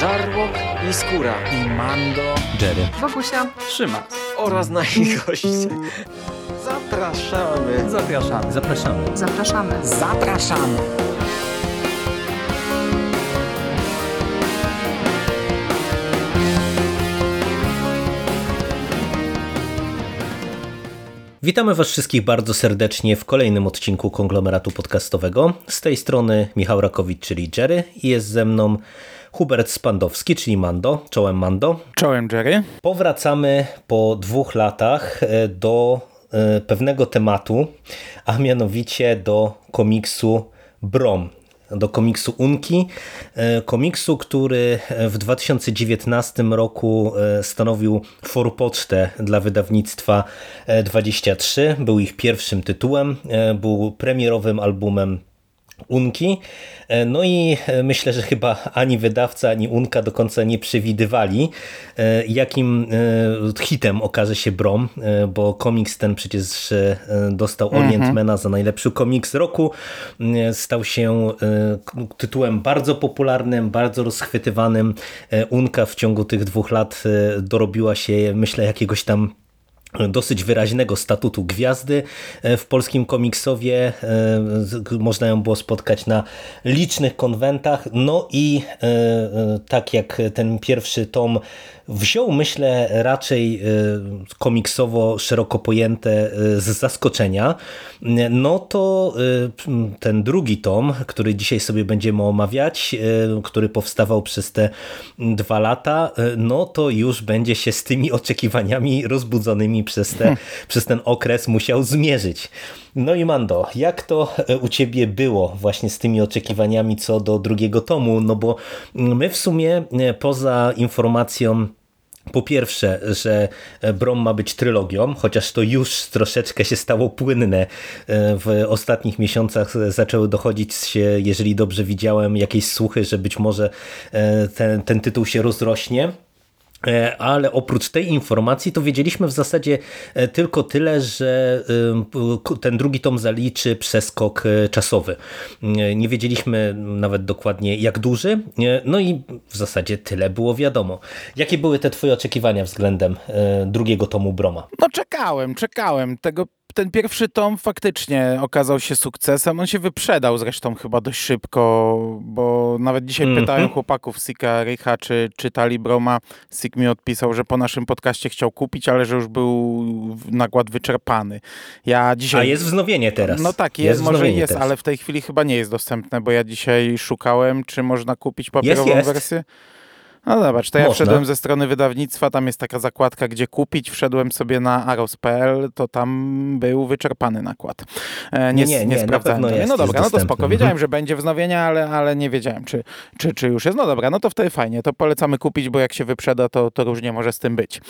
Żarłok i Skóra i Mando, Jerry, Wokusia, Trzyma oraz nasi goście. Zapraszamy. Zapraszamy. zapraszamy. zapraszamy. Zapraszamy. Witamy Was wszystkich bardzo serdecznie w kolejnym odcinku konglomeratu podcastowego. Z tej strony Michał Rakowicz, czyli Jerry, i jest ze mną Hubert Spandowski, czyli Mando. Czołem Mando. Czołem Jerry. Powracamy po dwóch latach e, do e, pewnego tematu, a mianowicie do komiksu Brom, do komiksu Unki, e, komiksu, który w 2019 roku stanowił forpocztę dla wydawnictwa 23. Był ich pierwszym tytułem, był premierowym albumem Unki. No i myślę, że chyba ani wydawca, ani Unka do końca nie przewidywali, jakim hitem okaże się Brom, bo komiks ten przecież dostał Orientmana za najlepszy komiks roku. Stał się tytułem bardzo popularnym, bardzo rozchwytywanym. Unka w ciągu tych dwóch lat dorobiła się, myślę, jakiegoś tam dosyć wyraźnego statutu gwiazdy w polskim komiksowie. Można ją było spotkać na licznych konwentach. No i tak jak ten pierwszy tom wziął, myślę, raczej komiksowo szeroko pojęte z zaskoczenia, no to ten drugi tom, który dzisiaj sobie będziemy omawiać, który powstawał przez te dwa lata, no to już będzie się z tymi oczekiwaniami rozbudzonymi przez, te, przez ten okres musiał zmierzyć. No i Mando, jak to u Ciebie było właśnie z tymi oczekiwaniami co do drugiego tomu? No bo my w sumie poza informacją po pierwsze, że Brom ma być trylogią, chociaż to już troszeczkę się stało płynne. W ostatnich miesiącach zaczęły dochodzić się, jeżeli dobrze widziałem, jakieś słuchy, że być może ten, ten tytuł się rozrośnie. Ale oprócz tej informacji to wiedzieliśmy w zasadzie tylko tyle, że ten drugi tom zaliczy przeskok czasowy. Nie wiedzieliśmy nawet dokładnie jak duży, no i w zasadzie tyle było wiadomo. Jakie były te twoje oczekiwania względem drugiego tomu Broma? No czekałem, czekałem. Tego ten pierwszy tom faktycznie okazał się sukcesem. On się wyprzedał zresztą chyba dość szybko, bo nawet dzisiaj mm -hmm. pytałem chłopaków Sika Rycha, czy czytali Broma. Sik mi odpisał, że po naszym podcaście chciał kupić, ale że już był nakład wyczerpany. Ja dzisiaj... A jest wznowienie teraz. No tak, jest, jest może jest, teraz. ale w tej chwili chyba nie jest dostępne, bo ja dzisiaj szukałem, czy można kupić papierową jest, jest. wersję. No zobacz, to ja Można. wszedłem ze strony wydawnictwa, tam jest taka zakładka, gdzie kupić, wszedłem sobie na aros.pl, to tam był wyczerpany nakład. E, nie, nie, nie, nie sprawdzałem. No dobra, no to spoko. Wiedziałem, że będzie wznowienia, ale, ale nie wiedziałem, czy, czy, czy już jest. No dobra, no to wtedy fajnie, to polecamy kupić, bo jak się wyprzeda, to, to różnie może z tym być.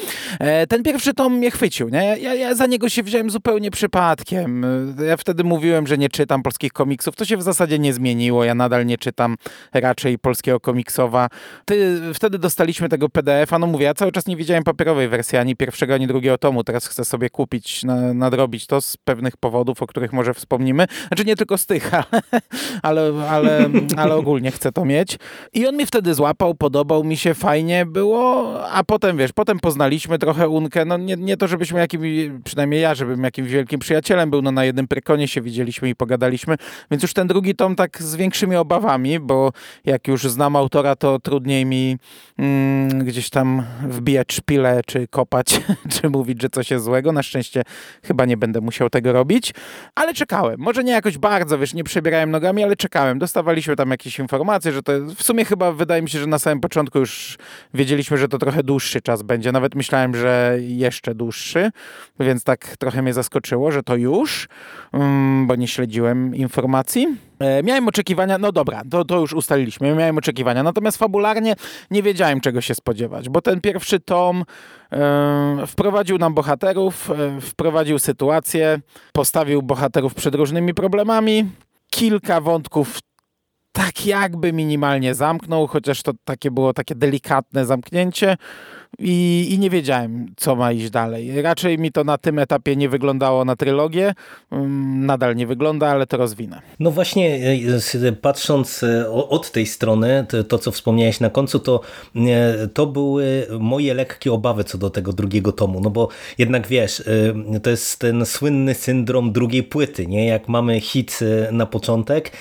E, ten pierwszy tom mnie chwycił, nie? Ja, ja za niego się wziąłem zupełnie przypadkiem. Ja wtedy mówiłem, że nie czytam polskich komiksów, to się w zasadzie nie zmieniło, ja nadal nie czytam raczej polskiego komiksowa. Ty wtedy dostaliśmy tego PDF-a, no mówię, ja cały czas nie widziałem papierowej wersji, ani pierwszego, ani drugiego tomu. Teraz chcę sobie kupić, na, nadrobić to z pewnych powodów, o których może wspomnimy. Znaczy nie tylko z tych, ale, ale, ale, ale ogólnie chcę to mieć. I on mnie wtedy złapał, podobał mi się, fajnie było, a potem, wiesz, potem poznaliśmy trochę Unkę, no nie, nie to, żebyśmy jakimś, przynajmniej ja, żebym jakimś wielkim przyjacielem był, no na jednym prekonie się widzieliśmy i pogadaliśmy, więc już ten drugi tom tak z większymi obawami, bo jak już znam autora, to trudniej mi gdzieś tam wbijać szpilę, czy kopać, czy mówić, że coś jest złego. Na szczęście chyba nie będę musiał tego robić, ale czekałem. Może nie jakoś bardzo, wiesz, nie przebierałem nogami, ale czekałem. Dostawaliśmy tam jakieś informacje, że to w sumie chyba wydaje mi się, że na samym początku już wiedzieliśmy, że to trochę dłuższy czas będzie. Nawet myślałem, że jeszcze dłuższy, więc tak trochę mnie zaskoczyło, że to już, mm, bo nie śledziłem informacji. E, miałem oczekiwania, no dobra, to, to już ustaliliśmy, miałem oczekiwania, natomiast fabularnie nie wiedziałem czego się spodziewać, bo ten pierwszy tom e, wprowadził nam bohaterów, e, wprowadził sytuację, postawił bohaterów przed różnymi problemami, kilka wątków tak jakby minimalnie zamknął, chociaż to takie było takie delikatne zamknięcie. I, i nie wiedziałem, co ma iść dalej. Raczej mi to na tym etapie nie wyglądało na trylogię. Mm, nadal nie wygląda, ale to rozwinę. No właśnie, e, patrząc e, od tej strony, to, co wspomniałeś na końcu, to, e, to były moje lekkie obawy co do tego drugiego tomu, no bo jednak wiesz, to jest ten słynny syndrom drugiej płyty, nie? Jak mamy hit na początek,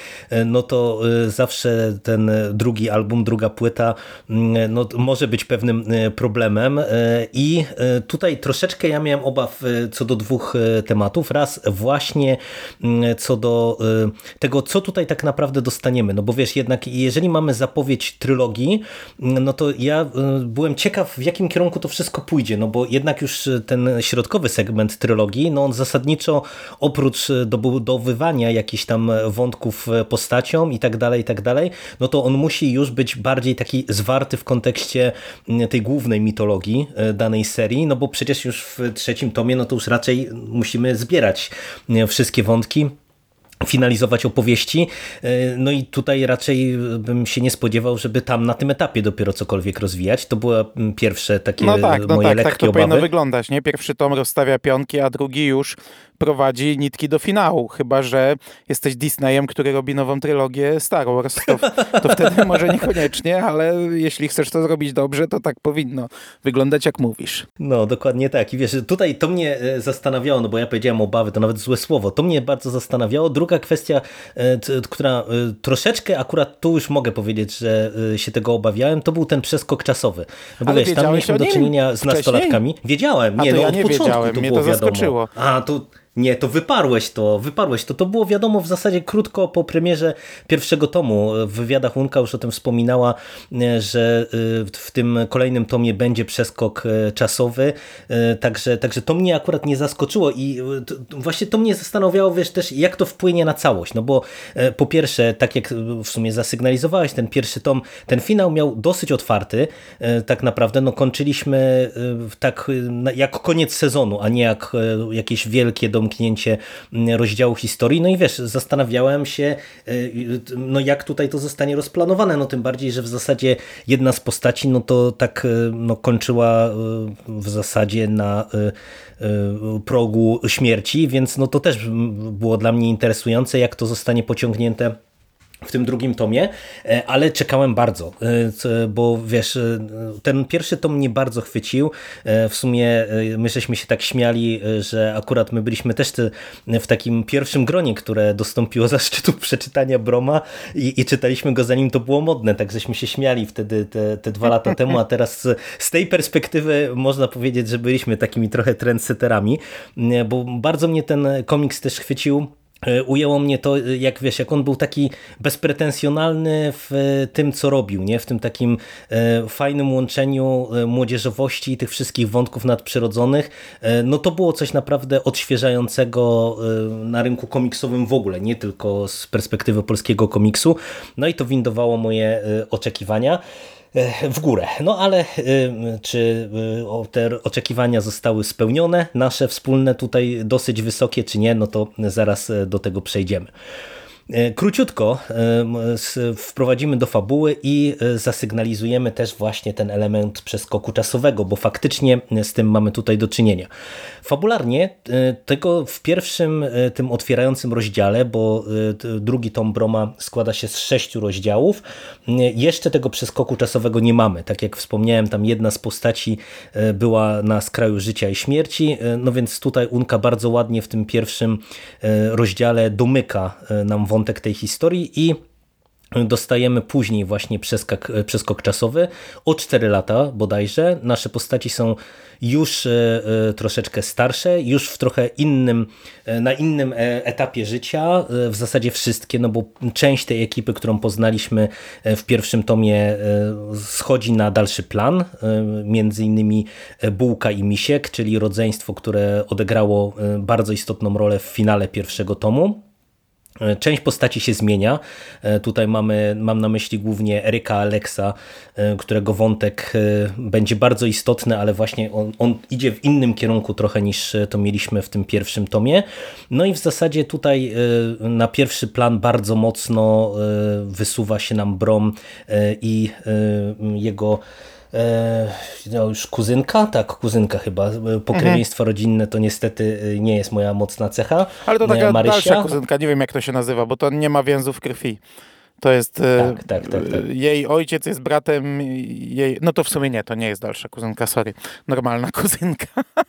no to zawsze ten drugi album, druga płyta mm, no, może być pewnym problemem i tutaj troszeczkę ja miałem obaw co do dwóch tematów. Raz właśnie mm, co do tego, co tutaj tak naprawdę dostaniemy. No bo wiesz, jednak jeżeli mamy zapowiedź trylogii, no to ja byłem ciekaw, w jakim kierunku to wszystko pójdzie, no bo jednak już ten środkowy segment trylogii, no on zasadniczo oprócz dobudowywania jakichś tam wątków postacią i tak dalej, i tak dalej, no to on musi już być bardziej taki zwarty w kontekście tej głównej mitologii y, danej serii, no bo przecież już w trzecim tomie, no to już raczej musimy zbierać y, wszystkie wątki finalizować opowieści. E, no i tutaj raczej bym się nie spodziewał, żeby tam na tym etapie dopiero cokolwiek rozwijać. To były pierwsze takie no tak, no moje tak, lekkie tak to obawy. powinno wyglądać. Nie? Pierwszy tom rozstawia pionki, a drugi już prowadzi nitki do finału. Chyba, że jesteś Disneyem, który robi nową trylogię Star Wars, to, to wtedy może niekoniecznie, ale jeśli chcesz to zrobić dobrze, to tak powinno wyglądać, jak mówisz. No, dokładnie tak. I wiesz, tutaj to mnie e, zastanawiało, no bo ja powiedziałem obawy, to nawet złe słowo. To mnie bardzo zastanawiało. Druga kwestia, e, która e, troszeczkę akurat tu już mogę powiedzieć, że się tego obawiałem, to był ten przeskok czasowy. No bo ale wiesz, tam mieliśmy do czynienia z nastolatkami. Wiedziałem, nie, no ja od nie początku wiedziałem, to mnie to zaskoczyło. Wiadomo. A, to nie, to wyparłeś to, wyparłeś to. To było wiadomo w zasadzie krótko po premierze pierwszego tomu. W wywiadach Unka już o tym wspominała, e, że e, w tym kolejnym tomie będzie przeskok e, czasowy, także, także to mnie akurat nie zaskoczyło i właśnie to mnie zastanawiało, wiesz, też jak to wpłynie na całość, no bo po pierwsze, tak jak w sumie zasygnalizowałeś, ten pierwszy tom, ten finał miał dosyć otwarty, tak naprawdę, no kończyliśmy tak jak koniec sezonu, a nie jak jakieś wielkie domki zamknięcie mm, rozdziału historii. No i wiesz, zastanawiałem się, y, no jak tutaj to zostanie rozplanowane, no tym bardziej, że w zasadzie jedna z postaci, no to tak y, no, kończyła y, w zasadzie na progu śmierci, więc no to też było dla mnie interesujące, jak to zostanie pociągnięte w tym drugim tomie, e, ale czekałem bardzo, e, bo wiesz, e, ten pierwszy tom mnie bardzo chwycił. W sumie my żeśmy się tak śmiali, że akurat my byliśmy też w takim pierwszym gronie, które dostąpiło zaszczytu przeczytania Broma i, i czytaliśmy go zanim to było modne, tak żeśmy się śmiali wtedy te, te dwa lata temu, a teraz z tej perspektywy można powiedzieć, że byliśmy takimi trochę trendsetterami, bo bardzo mnie ten komiks też chwycił ujęło mnie to, e, jak wiesz, jak on był taki bezpretensjonalny w e, tym, co robił, nie? w tym takim fajnym łączeniu młodzieżowości i tych wszystkich wątków nadprzyrodzonych. No to było coś naprawdę odświeżającego na rynku komiksowym w ogóle, nie tylko z perspektywy polskiego komiksu. No i to windowało moje oczekiwania. W górę. No ale e, czy e, te oczekiwania zostały spełnione, nasze wspólne tutaj dosyć wysokie, czy nie, no to zaraz do tego przejdziemy. E, króciutko e, wprowadzimy do fabuły i e, zasygnalizujemy też właśnie ten element przeskoku czasowego, bo faktycznie z tym mamy tutaj do czynienia. Fabularnie tego w pierwszym tym otwierającym rozdziale, bo drugi tom Broma składa się z sześciu rozdziałów, jeszcze tego przeskoku czasowego nie mamy. Tak jak wspomniałem, tam jedna z postaci była na skraju życia i śmierci, no więc tutaj Unka bardzo ładnie w tym pierwszym rozdziale domyka nam wątek wątek tej historii i dostajemy później właśnie przeskok, przeskok czasowy o 4 lata bodajże. Nasze postaci są już e, e, troszeczkę starsze, już w trochę innym, e, na innym etapie życia, w zasadzie wszystkie, no bo część tej ekipy, którą poznaliśmy w pierwszym tomie schodzi na dalszy plan, między innymi Bułka i Misiek, czyli rodzeństwo, które odegrało bardzo istotną rolę w finale pierwszego tomu. Część postaci się zmienia. E, tutaj mamy, mam na myśli głównie Eryka Alexa, e, którego wątek e, będzie bardzo istotny, ale właśnie on, on, idzie w innym kierunku trochę niż to mieliśmy w tym pierwszym tomie. No i w zasadzie tutaj na pierwszy plan bardzo mocno wysuwa się nam Brom i jego e, no już kuzynka, tak, kuzynka chyba. Pokrewieństwo mhm. rodzinne to niestety nie jest moja mocna cecha. Ale to taka Marysia. dalsza kuzynka, nie wiem jak to się nazywa, bo to nie ma więzów krwi. To jest. E, tak, tak, tak, tak, Jej ojciec jest bratem jej. No to w sumie nie, to nie jest dalsza kuzynka, sorry. Normalna kuzynka.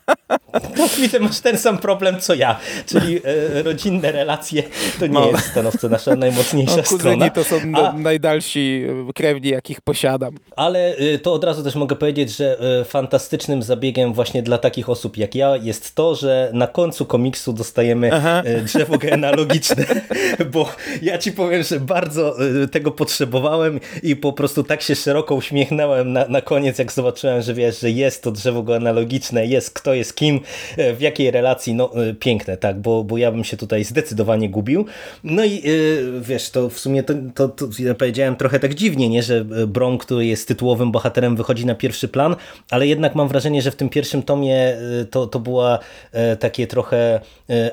No, widzę, masz ten sam problem co ja, czyli e, rodzinne relacje to nie no. jest stanowczo nasza najmocniejsza no, strona. to są A... najdalsi krewni, jakich posiadam. Ale e, to od razu też mogę powiedzieć, że e, fantastycznym zabiegiem właśnie dla takich osób jak ja jest to, że na końcu komiksu dostajemy Aha. E, drzewo genealogiczne, bo ja ci powiem, że bardzo tego potrzebowałem i po prostu tak się szeroko uśmiechnąłem na, na koniec, jak zobaczyłem, że wiesz, że jest to drzewo genealogiczne, jest kto jest kim, e, w jakiej relacji, no e, piękne, tak, bo, bo ja bym się tutaj zdecydowanie gubił. No i e, wiesz, to w sumie to, to, to ja powiedziałem trochę tak dziwnie, nie, że Brom, który jest tytułowym bohaterem, wychodzi na pierwszy plan, ale jednak mam wrażenie, że w tym pierwszym tomie to, to była takie trochę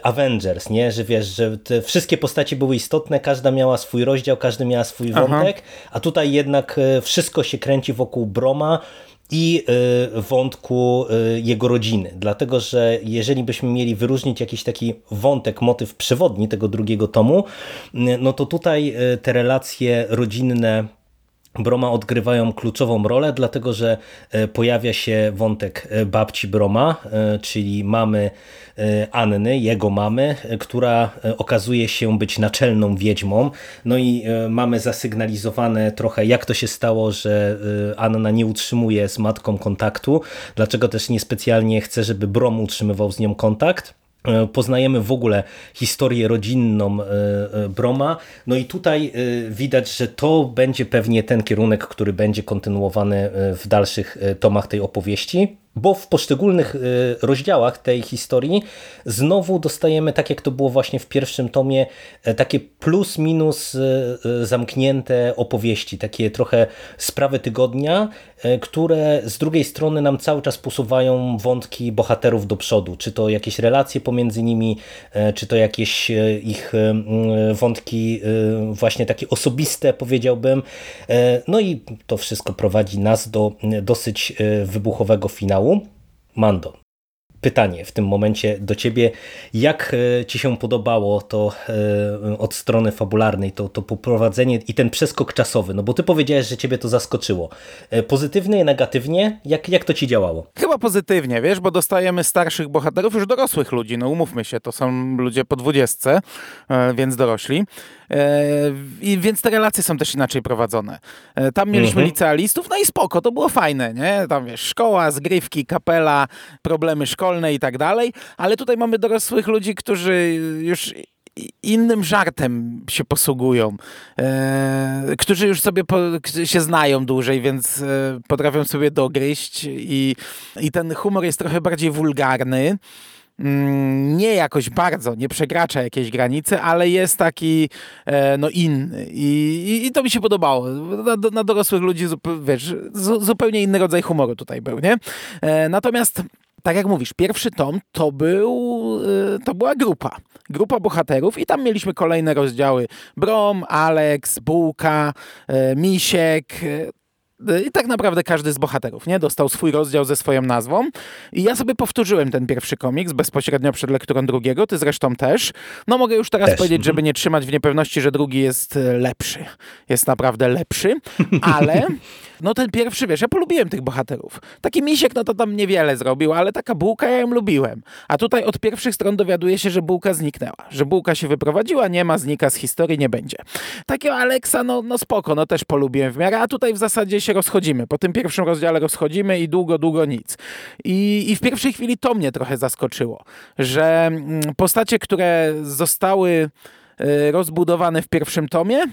Avengers, nie, że wiesz, że te wszystkie postacie były istotne, każda miała swój rozdział, każdy miała swój wątek, Aha. a tutaj jednak wszystko się kręci wokół Broma i e, wątku e, jego rodziny. Dlatego, że jeżeli byśmy mieli wyróżnić jakiś taki wątek, motyw przewodni tego drugiego tomu, no to tutaj te relacje rodzinne Broma odgrywają kluczową rolę, dlatego że pojawia się wątek babci Broma, czyli mamy E, Anny, jego mamy, e, która e, okazuje się być naczelną wiedźmą. No i mamy zasygnalizowane trochę, jak to się stało, że Anna nie utrzymuje z matką kontaktu, dlaczego też niespecjalnie chce, żeby Brom utrzymywał z nią kontakt. Poznajemy w ogóle historię rodzinną Broma. No i tutaj widać, że to będzie pewnie ten kierunek, który będzie kontynuowany w dalszych tomach tej opowieści bo w poszczególnych y, rozdziałach tej historii znowu dostajemy, tak jak to było właśnie w pierwszym tomie, e, takie plus minus y, y, zamknięte opowieści, takie trochę sprawy tygodnia, e, które z drugiej strony nam cały czas posuwają wątki bohaterów do przodu, czy to jakieś relacje pomiędzy nimi, e, czy to jakieś ich wątki właśnie takie osobiste powiedziałbym. No i to wszystko prowadzi nas do dosyć wybuchowego finału. Mando. Pytanie w tym momencie do ciebie, jak e, ci się podobało to e, od strony fabularnej, to, to poprowadzenie i ten przeskok czasowy, no bo ty powiedziałeś, że ciebie to zaskoczyło. E, pozytywnie, negatywnie? Jak, jak to ci działało? Chyba pozytywnie, wiesz, bo dostajemy starszych bohaterów, już dorosłych ludzi, no umówmy się, to są ludzie po dwudziestce, więc dorośli. I więc te relacje są też inaczej prowadzone. Tam mieliśmy mhm. licealistów, no i spoko, to było fajne, nie? Tam wiesz, szkoła, zgrywki, kapela, problemy szkolne i tak dalej, ale tutaj mamy dorosłych ludzi, którzy już innym żartem się posługują, e, którzy już sobie po, się znają dłużej, więc e, potrafią sobie dogryźć i, i ten humor jest trochę bardziej wulgarny. Mm, nie jakoś bardzo, nie przekracza jakiejś granicy, ale jest taki e, no inny I, i, i to mi się podobało. Na, na dorosłych ludzi wiesz, zupełnie inny rodzaj humoru tutaj był, nie? E, natomiast tak jak mówisz, pierwszy tom to był, e, to była grupa. Grupa bohaterów i tam mieliśmy kolejne rozdziały. Brom, Alex, Bułka, Misiek, i tak naprawdę każdy z bohaterów nie dostał swój rozdział ze swoją nazwą. I ja sobie powtórzyłem ten pierwszy komiks bezpośrednio przed lekturą drugiego, ty zresztą też. No mogę już teraz też. powiedzieć, żeby mhm. nie trzymać w niepewności, że drugi jest lepszy. Jest naprawdę lepszy, ale no ten pierwszy, wiesz, ja polubiłem tych bohaterów. Taki misiek, no to tam niewiele zrobił, ale taka bułka ja ją lubiłem. A tutaj od pierwszych stron dowiaduje się, że bułka zniknęła. Że bułka się wyprowadziła, nie ma, znika z historii, nie będzie. Takiego Aleksa, no, no spoko, no też polubiłem w miarę, a tutaj w zasadzie się rozchodzimy. Po tym pierwszym rozdziale rozchodzimy i długo, długo nic. I, i w pierwszej chwili to mnie trochę zaskoczyło, że mm, postacie, które zostały y, rozbudowane w pierwszym tomie,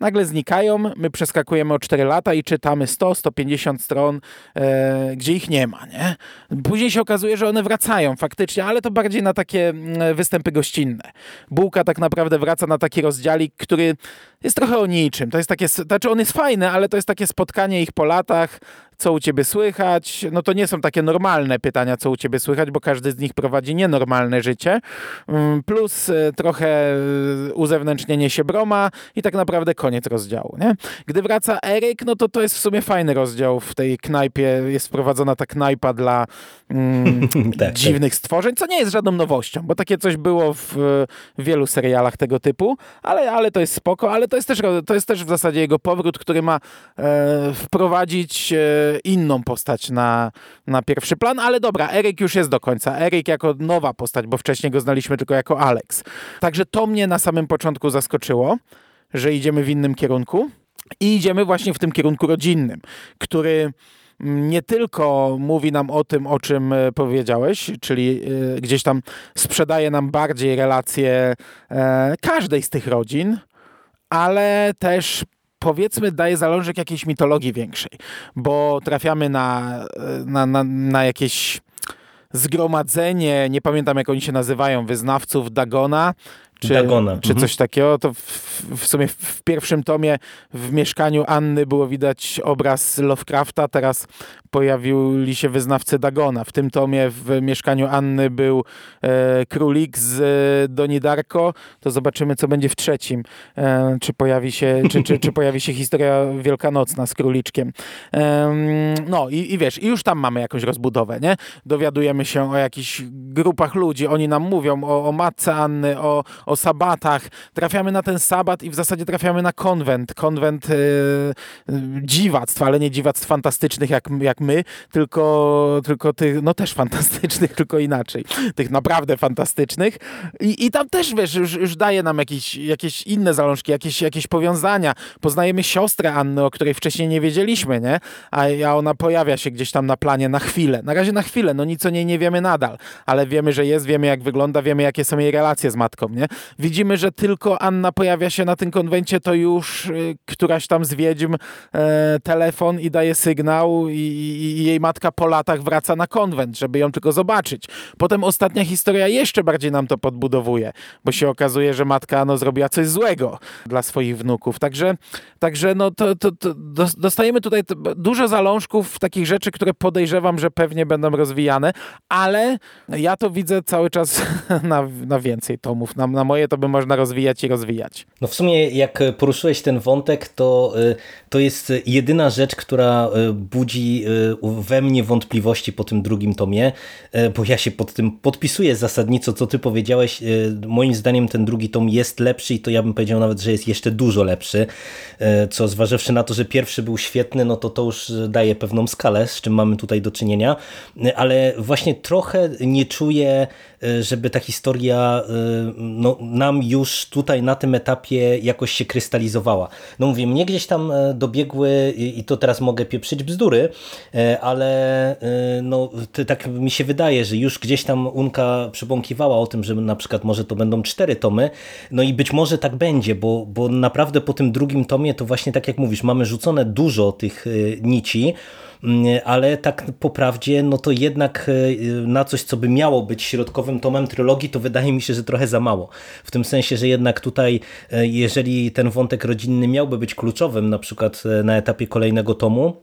nagle znikają, my przeskakujemy o 4 lata i czytamy 100-150 stron, e, gdzie ich nie ma. Nie? Później się okazuje, że one wracają faktycznie, ale to bardziej na takie mm, występy gościnne. Bułka tak naprawdę wraca na taki rozdziałik, który jest trochę o niczym. To jest takie, znaczy on jest fajny, ale to jest takie spotkanie ich po latach, co u ciebie słychać. No to nie są takie normalne pytania, co u ciebie słychać, bo każdy z nich prowadzi nienormalne życie. Mm, Plus e, trochę e, uzewnętrznienie się Broma i tak naprawdę koniec rozdziału. Nie? Gdy wraca Eryk, no to to jest w sumie fajny rozdział w tej knajpie. Jest wprowadzona ta knajpa dla mm, tak. dziwnych stworzeń, co nie jest żadną nowością, bo takie coś było w, w wielu serialach tego typu, ale, ale to jest spoko, ale to jest też, to jest też w zasadzie jego powrót, który ma e, wprowadzić e, inną postać na, na pierwszy plan, ale dobra, Eryk już jest do końca. Eryk jako nowa postać, bo wcześniej go znaliśmy tylko jako Alex. Także to mnie na samym początku zaskoczyło, że idziemy w innym kierunku i idziemy właśnie w tym kierunku rodzinnym, który nie tylko mówi nam o tym, o czym e, powiedziałeś, czyli e, gdzieś tam sprzedaje nam bardziej relacje e, każdej z tych rodzin, ale też powiedzmy daje zalążek jakiejś mitologii większej, bo trafiamy na, na, na, na jakieś zgromadzenie, nie pamiętam jak oni się nazywają, wyznawców Dagona, czy, Dagona. czy Mhm. coś takiego, to w, w sumie w pierwszym tomie w mieszkaniu Anny było widać obraz Lovecrafta, teraz pojawili się wyznawcy Dagona. W tym tomie w mieszkaniu Anny był e, królik z e, Doni Darko, to zobaczymy co będzie w trzecim. E, czy, pojawi się, czy, czy, czy pojawi się historia wielkanocna z króliczkiem. Em, no i, i wiesz, i już tam mamy jakąś rozbudowę, nie? Dowiadujemy się o jakichś grupach ludzi, oni nam mówią o, o matce Anny, o, o sabatach. Trafiamy na ten sabat i w zasadzie trafiamy na konwent. Konwent e, dziwactw, ale nie dziwactw fantastycznych jak, jak my, tylko, tylko tych, no też fantastycznych, tylko inaczej. Tych naprawdę fantastycznych. I, i tam też, wiesz, już, już daje nam jakieś, jakieś inne zalążki, jakieś, jakieś powiązania. Poznajemy siostrę Anny, o której wcześniej nie wiedzieliśmy, nie? A, a ona pojawia się gdzieś tam na planie na chwilę. Na razie na chwilę, no nic o niej nie wiemy nadal, ale wiemy, że jest, wiemy jak wygląda, wiemy jakie są jej relacje z matką, nie? Widzimy, że tylko Anna pojawia się na tym konwencie, to już y, któraś tam z wiedźm e, telefon i daje sygnał i, i, jej matka po latach wraca na konwent, żeby ją tylko zobaczyć. Potem ostatnia historia jeszcze bardziej nam to podbudowuje, bo się okazuje, że matka no, zrobiła coś złego dla swoich wnuków. Także, także no, to, to, to dos- dostajemy tutaj dużo zalążków takich rzeczy, które podejrzewam, że pewnie będą rozwijane, ale ja to widzę cały czas na, na więcej tomów. Na, na moje to by można rozwijać i rozwijać. No w sumie jak poruszyłeś ten wątek, to, y, to jest jedyna rzecz, która y, budzi y, we mnie wątpliwości po tym drugim tomie, bo ja się pod tym podpisuję zasadniczo, co ty powiedziałeś. Moim zdaniem ten drugi tom jest lepszy i to ja bym powiedział nawet, że jest jeszcze dużo lepszy, co zważywszy na to, że pierwszy był świetny, no to to już daje pewną skalę, z czym mamy tutaj do czynienia, ale właśnie trochę nie czuję, żeby ta historia y, no, nam już tutaj na tym etapie jakoś się krystalizowała. No mówię, mnie gdzieś tam e, dobiegły i to teraz mogę pieprzyć bzdury, e, ale e, no, tak mi się wydaje, że już gdzieś tam Unka przebąkiwała o tym, że na przykład może to będą cztery tomy, no i być może tak będzie, bo, bo naprawdę po tym drugim tomie to właśnie tak jak mówisz, mamy rzucone dużo tych e, nici, ale tak po prawdzie, no to jednak e, na coś, co by miało być środkowym tomem trylogii, to wydaje mi się, że trochę za mało. W tym sensie, że jednak tutaj, e, jeżeli ten wątek rodzinny miałby być kluczowym, na przykład e, na etapie kolejnego tomu,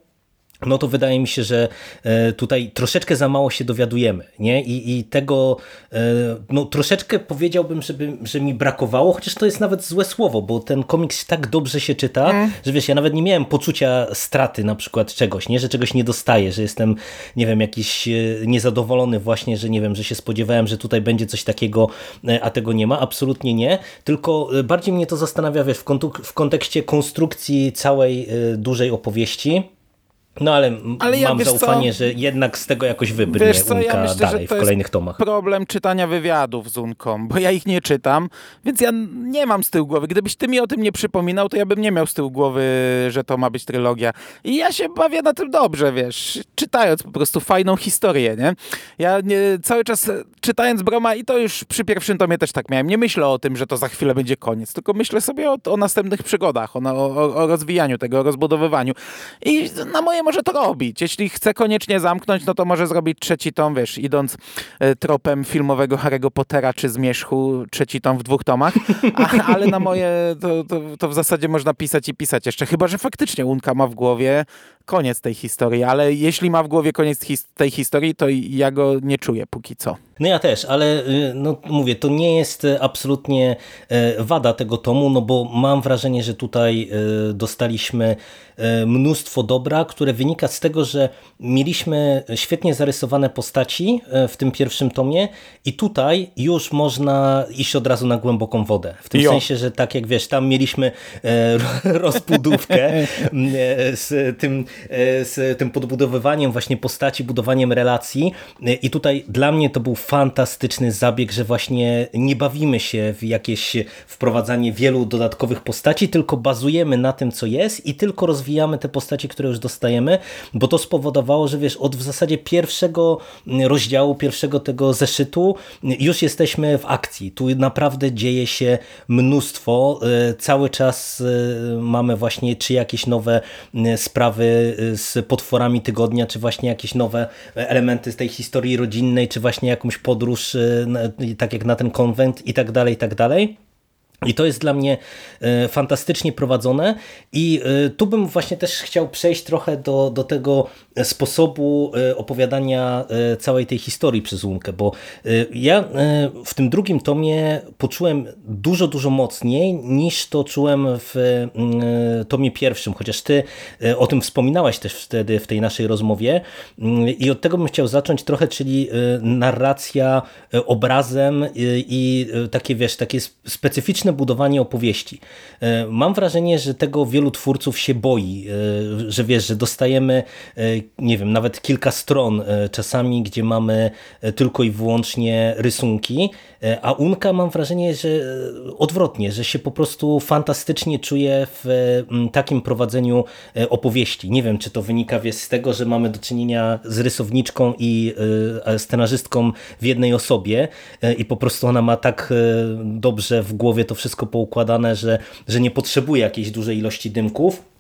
no to wydaje mi się, że e, tutaj troszeczkę za mało się dowiadujemy, nie? I, i tego, e, no troszeczkę powiedziałbym, żeby, że mi brakowało, chociaż to jest nawet złe słowo, bo ten komiks tak dobrze się czyta, że wiesz, ja nawet nie miałem poczucia straty na przykład czegoś, nie? Że czegoś nie dostaję, że jestem, nie wiem, jakiś e, niezadowolony właśnie, że nie wiem, że się spodziewałem, że tutaj będzie coś takiego, a tego nie ma. Absolutnie nie, tylko bardziej mnie to zastanawia, wiesz, w, w kontekście konstrukcji całej dużej opowieści, no ale, Ale ja, mam wiesz co? zaufanie, że jednak z tego jakoś wybrnie Wiesz co, ja Unka myślę, dalej w kolejnych tomach. problem czytania wywiadów z Unką, bo ja ich nie czytam, więc ja nie mam z tyłu głowy. Gdybyś ty mi o tym nie przypominał, to ja bym nie miał z tyłu głowy, że to ma być trylogia. I ja się bawię na tym dobrze, wiesz, czytając po prostu fajną historię, nie? Ja nie, cały czas e, czytając Broma i to już przy pierwszym tomie też tak miałem, nie myślę o tym, że to za chwilę będzie koniec, tylko myślę sobie o, o następnych przygodach, o, o, o rozwijaniu tego, o rozbudowywaniu. I na moje dalej może to robić. Jeśli chce koniecznie zamknąć, no to może zrobić trzeci tom, wiesz, idąc e, tropem filmowego Harry'ego Pottera czy Zmierzchu, trzeci tom w dwóch tomach, A, ale na moje to, to, to w zasadzie można pisać i pisać jeszcze, chyba że faktycznie Unka ma w głowie koniec tej historii, ale jeśli ma w głowie koniec his tej historii, to ja go nie czuję póki co. No ja też, ale y, no mówię, to nie jest y, absolutnie y, wada tego tomu, no bo mam wrażenie, że tutaj dostaliśmy mnóstwo dobra, które wynika z tego, że mieliśmy świetnie zarysowane postaci w tym pierwszym tomie i tutaj już można iść od razu na głęboką wodę. W tym jo. sensie, że tak jak wiesz, tam mieliśmy rozbudówkę z tym, z tym podbudowywaniem właśnie postaci, budowaniem relacji i tutaj dla mnie to był fantastyczny zabieg, że właśnie nie bawimy się w jakieś wprowadzanie wielu dodatkowych postaci, tylko bazujemy na tym, co jest i tylko rozwijamy te postaci, które już dostajemy, bo to spowodowało, że wiesz, od w zasadzie pierwszego rozdziału, pierwszego tego zeszytu już jesteśmy w akcji. Tu naprawdę dzieje się mnóstwo. E, cały czas e, mamy właśnie czy jakieś nowe sprawy z potworami tygodnia, czy właśnie jakieś nowe elementy z tej historii rodzinnej, czy właśnie jakąś podróż, y, tak jak na ten konwent i tak dalej, i tak dalej. I to jest dla mnie e, fantastycznie prowadzone i e, tu bym właśnie też chciał przejść trochę do, do tego sposobu e, opowiadania całej tej historii przez Łunkę, bo ja w tym drugim tomie poczułem dużo, dużo mocniej niż to czułem w tomie pierwszym, chociaż ty o tym wspominałaś też wtedy w tej naszej rozmowie i od tego bym chciał zacząć trochę, czyli narracja obrazem i takie, wiesz, takie specyficzne budowanie opowieści. E, mam wrażenie, że tego wielu twórców się boi, e, że wiesz, że dostajemy, e, nie wiem, nawet kilka stron czasami, gdzie mamy tylko i wyłącznie rysunki, a Unka mam wrażenie, że odwrotnie, że się po prostu fantastycznie czuje w takim prowadzeniu opowieści. Nie wiem, czy to wynika z tego, że mamy do czynienia z rysowniczką i scenarzystką w jednej osobie i po prostu ona ma tak dobrze w głowie to wszystko poukładane, że, że nie potrzebuje jakiejś dużej ilości dymków.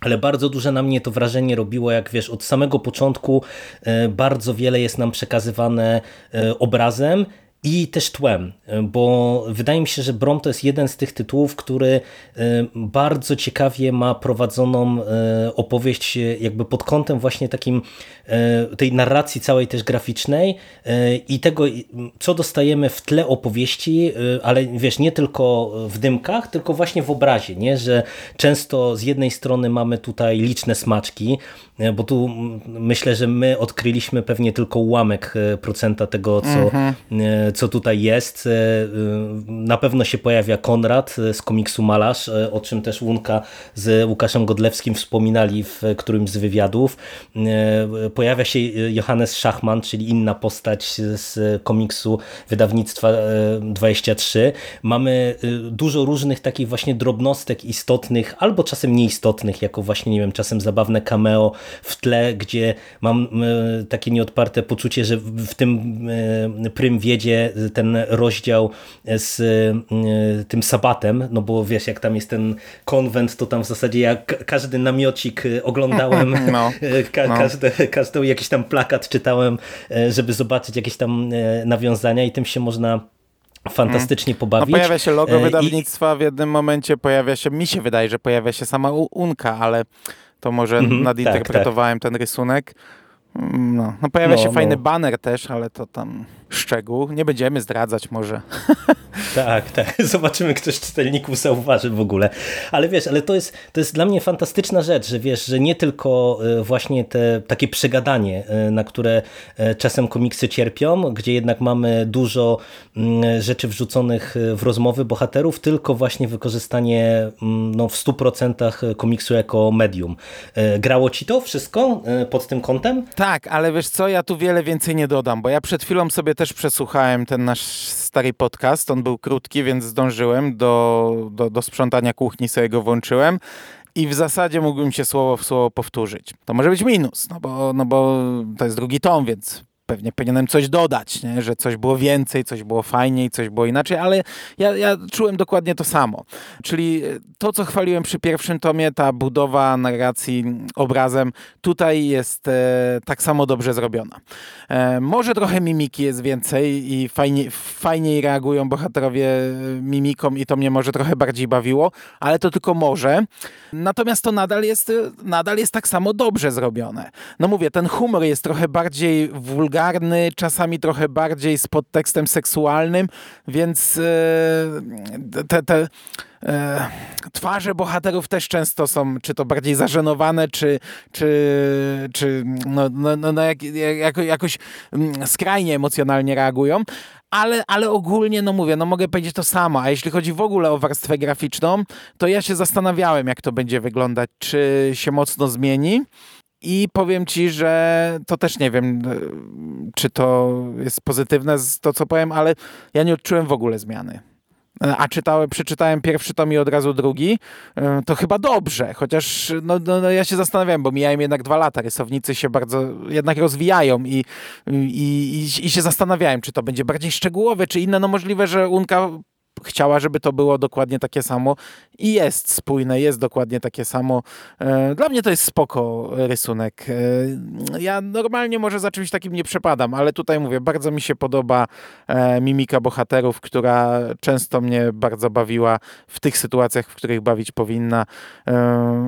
Ale bardzo duże na mnie to wrażenie robiło, jak wiesz, od samego początku e, bardzo wiele jest nam przekazywane e, obrazem i też tłem, bo wydaje mi się, że Brom to jest jeden z tych tytułów, który e, bardzo ciekawie ma prowadzoną e, opowieść jakby pod kątem właśnie takim e, tej narracji całej też graficznej i tego, co dostajemy w tle opowieści, ale wiesz, nie tylko w dymkach, tylko właśnie w obrazie, nie? że często z jednej strony mamy tutaj liczne smaczki, bo tu myślę, że my odkryliśmy pewnie tylko ułamek procenta tego, co, mhm co tutaj jest. E, e, na pewno się pojawia Konrad e, z komiksu Malarz, o czym też Łunka z Łukaszem Godlewskim wspominali w którymś z wywiadów. Pojawia się Johannes Schachman, czyli inna postać z komiksu wydawnictwa 23. Mamy dużo różnych takich właśnie drobnostek istotnych, albo czasem nieistotnych, jako właśnie, nie wiem, czasem zabawne cameo w tle, gdzie mam takie nieodparte poczucie, że w tym prym wiedzie ten rozdział z e, tym sabatem, no bo wiesz, jak tam jest ten konwent, to tam w zasadzie jak każdy namiocik oglądałem, no, ka no. Każde, każdy jakiś tam plakat czytałem, e, żeby zobaczyć jakieś tam e, nawiązania i tym się można fantastycznie pobawić. No pojawia się logo wydawnictwa, I... w jednym momencie pojawia się, mi się wydaje, że pojawia się sama Unka, ale to może -hmm, nadinterpretowałem tak, tak. ten rysunek. Mm, no, no pojawia no, się fajny no. banner też, ale to tam szczegół. Nie będziemy zdradzać może. Tak, tak. Zobaczymy, ktoś z czytelników zauważy w ogóle. Ale wiesz, ale to jest, to jest dla mnie fantastyczna rzecz, że wiesz, że nie tylko e, właśnie te takie przegadanie, e, na które e, czasem komiksy cierpią, gdzie jednak mamy dużo mm, rzeczy wrzuconych w rozmowy bohaterów, tylko właśnie wykorzystanie mm, no, w 100% komiksu jako medium. Grało ci to wszystko pod tym kątem? Tak, ale wiesz co, ja tu wiele więcej nie dodam, bo ja przed chwilą sobie też przesłuchałem ten nasz stary podcast, on był krótki, więc zdążyłem do, do, do sprzątania kuchni, sobie go włączyłem i w zasadzie mógłbym się słowo w słowo powtórzyć. To może być minus, no bo, no bo to jest drugi tom, więc pewnie powinienem coś dodać, nie? że coś było więcej, coś było fajniej, coś było inaczej, ale ja, ja czułem dokładnie to samo. Czyli to, co chwaliłem przy pierwszym tomie, ta budowa narracji obrazem, tutaj jest e, tak samo dobrze zrobiona. E, może trochę mimiki jest więcej i fajnie, fajniej reagują bohaterowie mimiką i to mnie może trochę bardziej bawiło, ale to tylko może. Natomiast to nadal jest, nadal jest tak samo dobrze zrobione. No mówię, ten humor jest trochę bardziej wulgarny, czasami trochę bardziej z podtekstem seksualnym, więc e, te, te e, twarze bohaterów też często są, czy to bardziej zażenowane, czy, czy, czy no, no, no, no jak, jak, jakoś mm, skrajnie emocjonalnie reagują. Ale, ale ogólnie, no mówię, no mogę powiedzieć to samo. A jeśli chodzi w ogóle o warstwę graficzną, to ja się zastanawiałem, jak to będzie wyglądać. Czy się mocno zmieni? I powiem ci, że to też nie wiem, czy to jest pozytywne to, co powiem, ale ja nie odczułem w ogóle zmiany. A czytałem, przeczytałem pierwszy tom i od razu drugi, e, to chyba dobrze, chociaż no, no, no ja się zastanawiałem, bo mijają jednak dwa lata, rysownicy się bardzo jednak rozwijają i, i, i, i się zastanawiałem, czy to będzie bardziej szczegółowe, czy inne, no możliwe, że Unka chciała, żeby to było dokładnie takie samo i jest spójne, jest dokładnie takie samo. E, dla mnie to jest spoko rysunek. E, ja normalnie może za czymś takim nie przepadam, ale tutaj mówię, bardzo mi się podoba e, mimika bohaterów, która często mnie bardzo bawiła w tych sytuacjach, w których bawić powinna,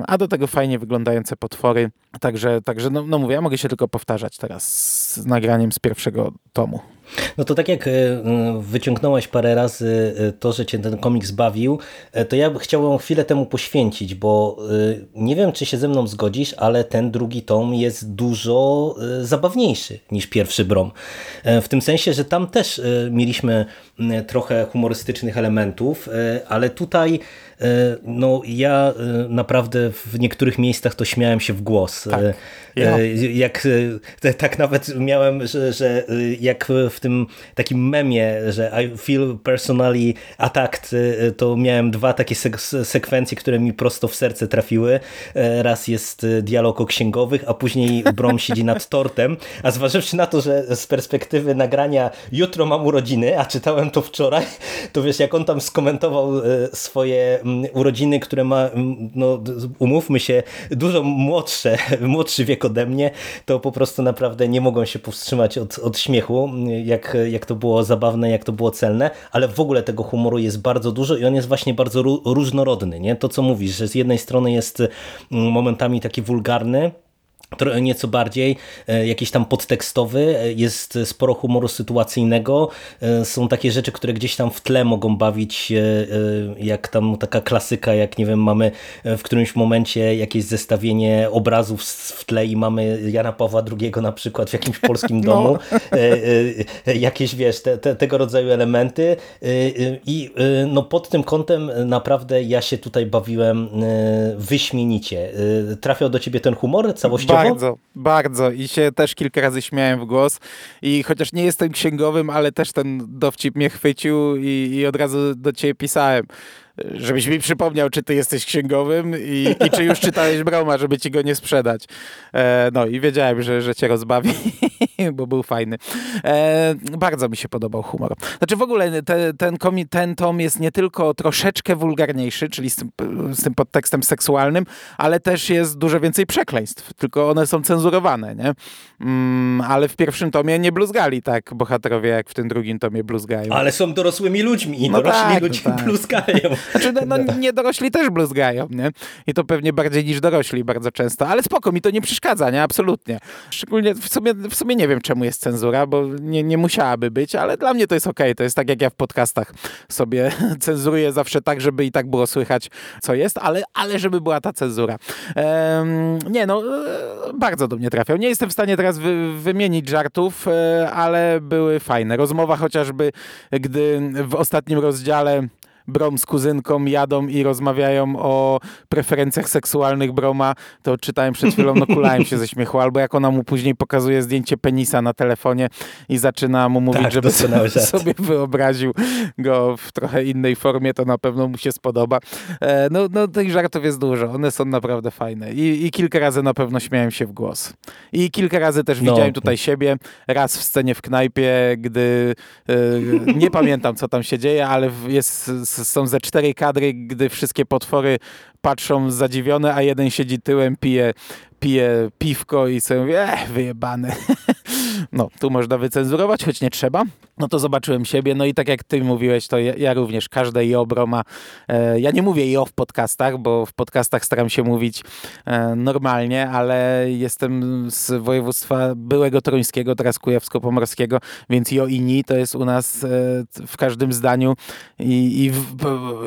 a do tego fajnie wyglądające potwory. Także, także no, no mówię, ja mogę się tylko powtarzać teraz z nagraniem z pierwszego tomu. No to tak jak e, wyciągnąłeś parę razy e, to, że cię ten komiks bawił, e, to ja chciałbym chwilę temu poświęcić, bo nie wiem, czy się ze mną zgodzisz, ale ten drugi tom jest dużo zabawniejszy niż pierwszy Brom. W tym sensie, że tam też mieliśmy trochę humorystycznych elementów, ale tutaj no ja naprawdę w niektórych miejscach to śmiałem się w głos. Tak. Ja. Jak tak nawet miałem, że, że jak w tym takim memie, że I feel personally attacked, to miałem dwa takie sek sekwencje, które mi prosto w serce trafiły. E, raz jest dialog o księgowych, a później Brom siedzi nad tortem, a zważywszy na to, że z perspektywy nagrania jutro mam urodziny, a czytałem to wczoraj, to wiesz, jak on tam skomentował swoje urodziny, które ma, no umówmy się, dużo młodsze, młodszy wiek ode mnie, to po prostu naprawdę nie mogą się powstrzymać od, od śmiechu jak, jak to było zabawne, jak to było celne, ale w ogóle tego humoru jest bardzo dużo i on jest właśnie bardzo różnorodny. Nie? To, co mówisz, że z jednej strony jest momentami taki wulgarny, nieco bardziej, e, jakiś tam podtekstowy, e, jest sporo humoru sytuacyjnego, e, są takie rzeczy, które gdzieś tam w tle mogą bawić, jak tam taka klasyka, jak nie wiem, mamy w którymś momencie jakieś zestawienie obrazów w tle i mamy Jana Pawła II na przykład w jakimś polskim no. domu, jakieś wiesz, te, te, tego rodzaju elementy i no pod tym kątem naprawdę ja się tutaj bawiłem wyśmienicie. Trafiał do ciebie ten humor całościowo? Bardzo, bardzo. I się też kilka razy śmiałem w głos. I chociaż nie jestem księgowym, ale też ten dowcip mnie chwycił i, i od razu do ciebie pisałem żebyś mi przypomniał, czy ty jesteś księgowym i, i czy już czytałeś Broma, żeby ci go nie sprzedać. E, no i wiedziałem, że, że cię rozbawi, bo był fajny. E, bardzo mi się podobał humor. Znaczy w ogóle te, ten, komi, ten tom jest nie tylko troszeczkę wulgarniejszy, czyli z tym, z tym podtekstem seksualnym, ale też jest dużo więcej przekleństw, tylko one są cenzurowane, nie? Mm, ale w pierwszym tomie nie bluzgali tak bohaterowie, jak w tym drugim tomie bluzgają. Ale są dorosłymi ludźmi i no dorośli tak, ludzie no tak. bluzgają. Znaczy, no, no, nie dorośli też bluzgają, nie? I to pewnie bardziej niż dorośli bardzo często, ale spoko, mi to nie przeszkadza, nie? Absolutnie. Szczególnie w sumie, w sumie nie wiem, czemu jest cenzura, bo nie, nie musiałaby być, ale dla mnie to jest okej. Okay. To jest tak, jak ja w podcastach sobie cenzuruję zawsze tak, żeby i tak było słychać, co jest, ale, ale żeby była ta cenzura. Ehm, nie, no, e, bardzo do mnie trafiał. Nie jestem w stanie teraz wy, wymienić żartów, e, ale były fajne. Rozmowa chociażby, gdy w ostatnim rozdziale Brom z kuzynką jadą i rozmawiają o preferencjach seksualnych Broma, to czytałem przed chwilą, no kulałem się ze śmiechu, albo jak ona mu później pokazuje zdjęcie penisa na telefonie i zaczyna mu mówić, Tak, żeby sobie wyobraził go w trochę innej formie, to na pewno mu się spodoba. E, No, no tych żartów jest dużo, one są naprawdę fajne I, i kilka razy na pewno śmiałem się w głos. I kilka razy też No. widziałem tutaj siebie, raz w scenie w knajpie, gdy e, nie pamiętam co tam się dzieje, ale jest, są ze cztery kadry, gdy wszystkie potwory patrzą zadziwione, a jeden siedzi tyłem, pije, pije piwko i sobie mówi, eh, wyjebane. No, tu można wycenzurować, choć nie trzeba. No to zobaczyłem siebie, no i tak jak ty mówiłeś, to ja, ja również każde IOBRO ma, e, ja nie mówię IO w podcastach, bo w podcastach staram się mówić e, normalnie, ale jestem z województwa byłego toruńskiego, teraz kujawsko-pomorskiego, więc IO i NI to jest u nas e, w każdym zdaniu i, i w,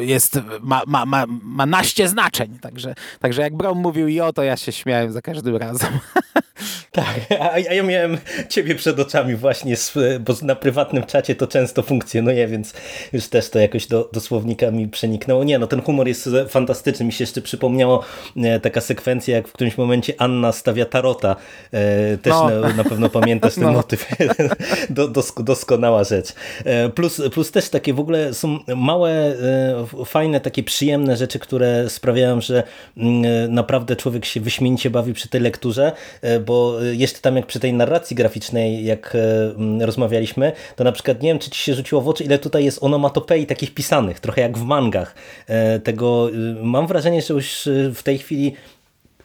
jest, ma, ma, ma, ma naście znaczeń, także, także jak Brom mówił IO, to ja się śmiałem za każdym razem. Tak, a, ja miałem ciebie przed oczami właśnie, bo na prywatnym czacie to często funkcjonuje, więc już też to jakoś do, do słownika mi przeniknęło. Nie, no ten humor jest fantastyczny. Mi się jeszcze przypomniało e, taka sekwencja, jak w którymś momencie Anna stawia tarota. E, Też No. na, na pewno pamiętasz ten No. motyw. Do, dosk, doskonała rzecz. E, Plus, plus też takie w ogóle są małe, e, fajne, takie przyjemne rzeczy, które sprawiają, że mm, naprawdę człowiek się wyśmienicie bawi przy tej lekturze, e, bo jeszcze tam jak przy tej narracji graficznej, jak e, mm, rozmawialiśmy, to na przykład nie wiem, czy ci się rzuciło w oczy, ile tutaj jest onomatopei takich pisanych, trochę jak w mangach. E, Tego y, mam wrażenie, że już y, w tej chwili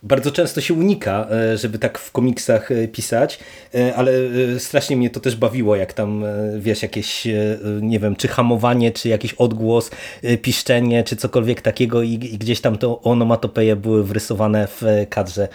bardzo często się unika, e, żeby tak w komiksach e, pisać, e, ale strasznie mnie to też bawiło, jak tam, wiesz, jakieś, nie wiem, czy hamowanie, czy jakiś odgłos, piszczenie, czy cokolwiek takiego i, i gdzieś tam to onomatopeje były wrysowane w kadrze.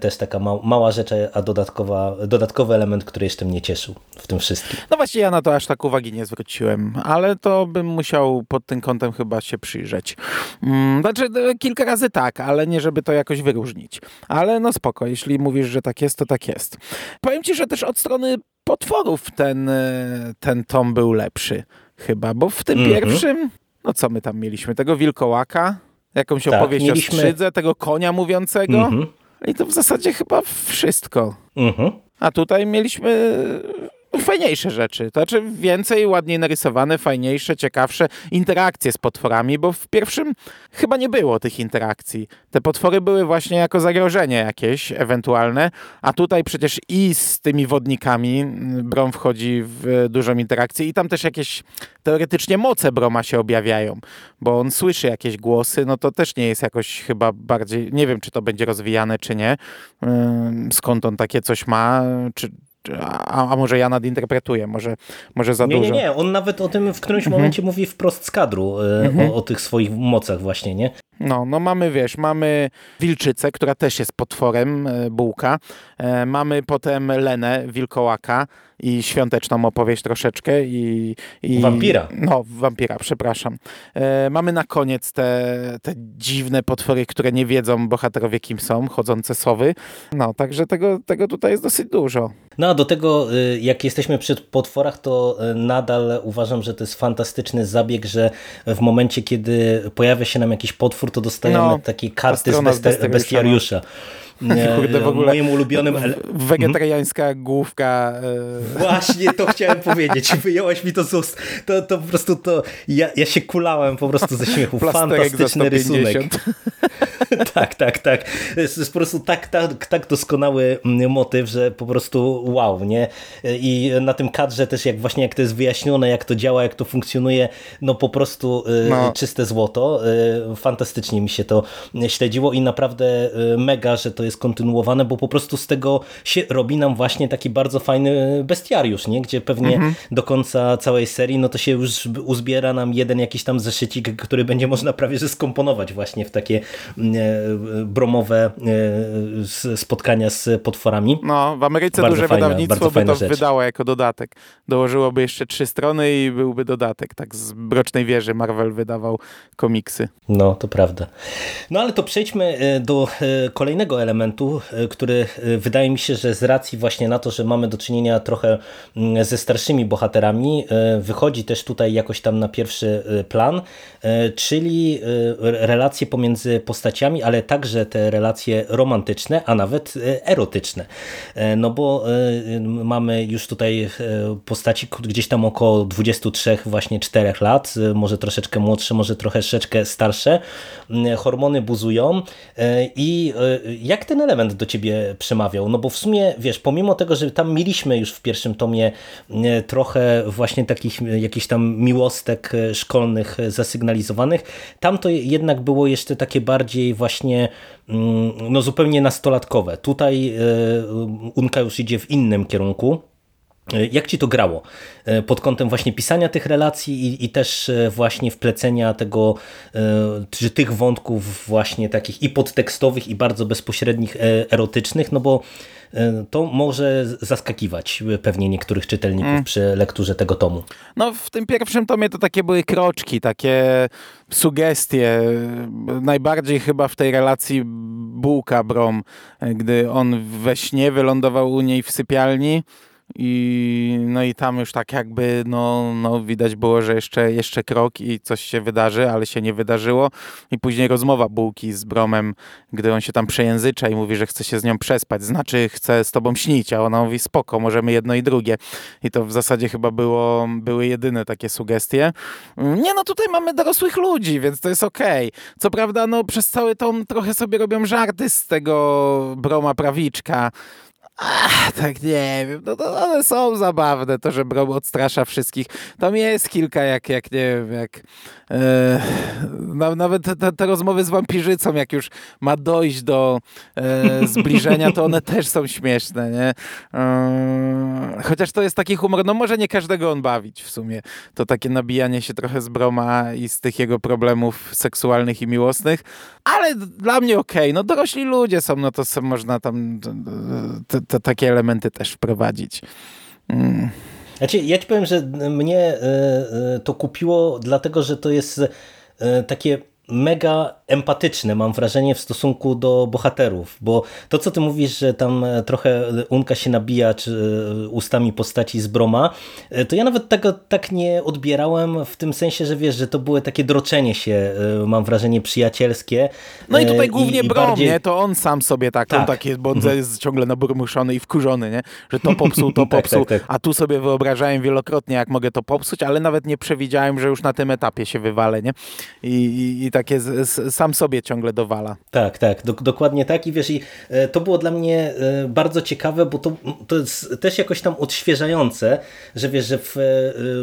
Też taka ma, mała rzecz, a dodatkowa, dodatkowy element, który jeszcze mnie cieszył w tym wszystkim. No właśnie ja na to aż tak uwagi nie zwróciłem, ale to bym musiał pod tym kątem chyba się przyjrzeć. Mm, Znaczy kilka razy tak, ale nie żeby to jakoś wyróżnić. Ale no spoko, jeśli mówisz, że tak jest, to tak jest. Powiem ci, że też od strony potworów ten, e, ten tom był lepszy chyba, bo w tym Mhm. pierwszym, no co my tam mieliśmy, tego wilkołaka, jakąś Tak, opowieść mieliśmy- o skrzydze, tego konia mówiącego Mhm. i to w zasadzie chyba wszystko. Mhm. A tutaj mieliśmy fajniejsze rzeczy. To znaczy więcej, ładniej narysowane, fajniejsze, ciekawsze interakcje z potworami, bo w pierwszym chyba nie było tych interakcji. Te potwory były właśnie jako zagrożenie jakieś ewentualne, a tutaj przecież i z tymi wodnikami mm, Brom wchodzi w dużą interakcję i tam też jakieś teoretycznie moce Broma się objawiają, bo on słyszy jakieś głosy, no to też nie jest jakoś chyba bardziej, nie wiem czy to będzie rozwijane czy nie, skąd on takie coś ma, czy- a, a może ja nadinterpretuję, może, może za Nie, dużo. nie, nie, on nawet o tym w którymś Mhm. momencie mówi wprost z kadru, e, o, o tych swoich mocach właśnie, nie? No, no mamy, wiesz, mamy wilczycę, która też jest potworem, e, bułka. E, mamy potem Lenę, wilkołaka i świąteczną opowieść troszeczkę i... i Wampira. No, wampira, przepraszam. E, mamy na koniec te, te dziwne potwory, które nie wiedzą bohaterowie kim są, chodzące sowy. No, także tego, tego tutaj jest dosyć dużo. No a do tego, y, jak jesteśmy przy potworach, to y, nadal uważam, że to jest fantastyczny zabieg, że w momencie, kiedy pojawia się nam jakiś potwór, to dostajemy No, takie karty z, bestiariusza. Nie, Kurde, w ogóle- Moim ulubionym... Wegetariańska główka... E, Właśnie to chciałem powiedzieć. Wyjąłeś mi to z ust. To, to po prostu to... Ja, ja się kulałem po prostu ze śmiechu. plasterek Fantastyczny rysunek. 150. tak, tak, tak. Jest, jest po prostu tak, tak, tak doskonały mm, motyw, że po prostu wow, nie? I na tym kadrze też jak właśnie jak to jest wyjaśnione, jak to działa, jak to funkcjonuje, no po prostu y, No. czyste złoto. Y, Fantastycznie mi się to śledziło i naprawdę mega, że to jest kontynuowane, bo po prostu z tego się robi nam właśnie taki bardzo fajny bestiariusz, nie? Gdzie pewnie do końca całej serii, no to się już uzbiera nam jeden jakiś tam zeszycik, który będzie można prawie że skomponować właśnie w takie mm, e, bromowe e, spotkania z potworami. No, w Ameryce Bardzo duże fajna- wydawnictwo by to rzecz. wydało jako dodatek. Dołożyłoby jeszcze trzy strony i byłby dodatek. Tak z Brocznej Wieży Marvel wydawał komiksy. No, to prawda. No ale to przejdźmy e, do kolejnego elementu elementu, który wydaje mi się, że z racji właśnie na to, że mamy do czynienia trochę mm, ze starszymi bohaterami, wychodzi też tutaj jakoś tam na pierwszy plan, czyli relacje pomiędzy postaciami, ale także te relacje romantyczne, a nawet erotyczne. No bo mamy już tutaj postaci gdzieś tam około 23, właśnie 4 lat, może troszeczkę młodsze, może troszeczkę starsze, hormony buzują i jak ten element do ciebie przemawiał? No bo w sumie, wiesz, pomimo tego, że tam mieliśmy już w pierwszym tomie trochę właśnie takich jakichś tam miłostek szkolnych zasygnalizowanych, tam to jednak było jeszcze takie bardziej właśnie no zupełnie nastolatkowe. Tutaj Unka już idzie w innym kierunku. Jak ci to grało e, pod kątem właśnie pisania tych relacji i, i, też e, właśnie wplecenia tego, e, czy tych wątków właśnie takich i podtekstowych i bardzo bezpośrednich, erotycznych, no bo to może zaskakiwać pewnie niektórych czytelników mm. przy lekturze tego tomu. No w tym pierwszym tomie to takie były kroczki, takie sugestie. Najbardziej chyba w tej relacji Bułka Brom, gdy on we śnie wylądował u niej w sypialni i, no i tam już tak jakby no, no widać było, że jeszcze, jeszcze krok i coś się wydarzy, ale się nie wydarzyło. I później rozmowa Bułki z Bromem, gdy on się tam przejęzycza i mówi, że chce się z nią przespać, znaczy chce z tobą śnić, a ona mówi spoko, możemy jedno i drugie. I to w zasadzie chyba było, były jedyne takie sugestie. Nie no, tutaj mamy dorosłych ludzi, więc to jest okej. Okay. Co prawda, no przez cały tom trochę sobie robią żarty z tego Broma Prawiczka, Ach, tak nie wiem, no to one są zabawne, to, że Brom odstrasza wszystkich. Tam jest kilka, jak, jak nie wiem, jak e, nawet te, te, rozmowy z wampirzycą, jak już ma dojść do e, zbliżenia, to one też są śmieszne, nie? E, chociaż to jest taki humor, no może nie każdego on bawić w sumie. To takie nabijanie się trochę z Broma i z tych jego problemów seksualnych i miłosnych, ale dla mnie okej, okay. no dorośli ludzie są, no to można tam te, takie elementy też wprowadzić. Mm. Znaczy, ja ci powiem, że mnie e, e, to kupiło, dlatego że to jest e, takie mega empatyczne, mam wrażenie, w stosunku do bohaterów, bo to, co ty mówisz, że tam e, trochę Unka się nabija czy e, ustami postaci z Broma, e, to ja nawet tego tak nie odbierałem w tym sensie, że wiesz, że to były takie droczenie się, mam wrażenie, przyjacielskie. No i tutaj głównie i, Brom, bardziej... nie? To on sam sobie tak, tak. on takie, bo on mhm. jest ciągle naburmuszony i wkurzony, nie? Że to popsuł, to tak, popsuł, tak, tak, tak. a tu sobie wyobrażałem wielokrotnie, jak mogę to popsuć, ale nawet nie przewidziałem, że już na tym etapie się wywalę, nie? I, i, i takie z, z, sam sobie ciągle dowala. Tak, tak, do, dokładnie tak. I wiesz, i e, to było dla mnie e, bardzo ciekawe, bo to, to jest też jakoś tam odświeżające, że wiesz, że w e,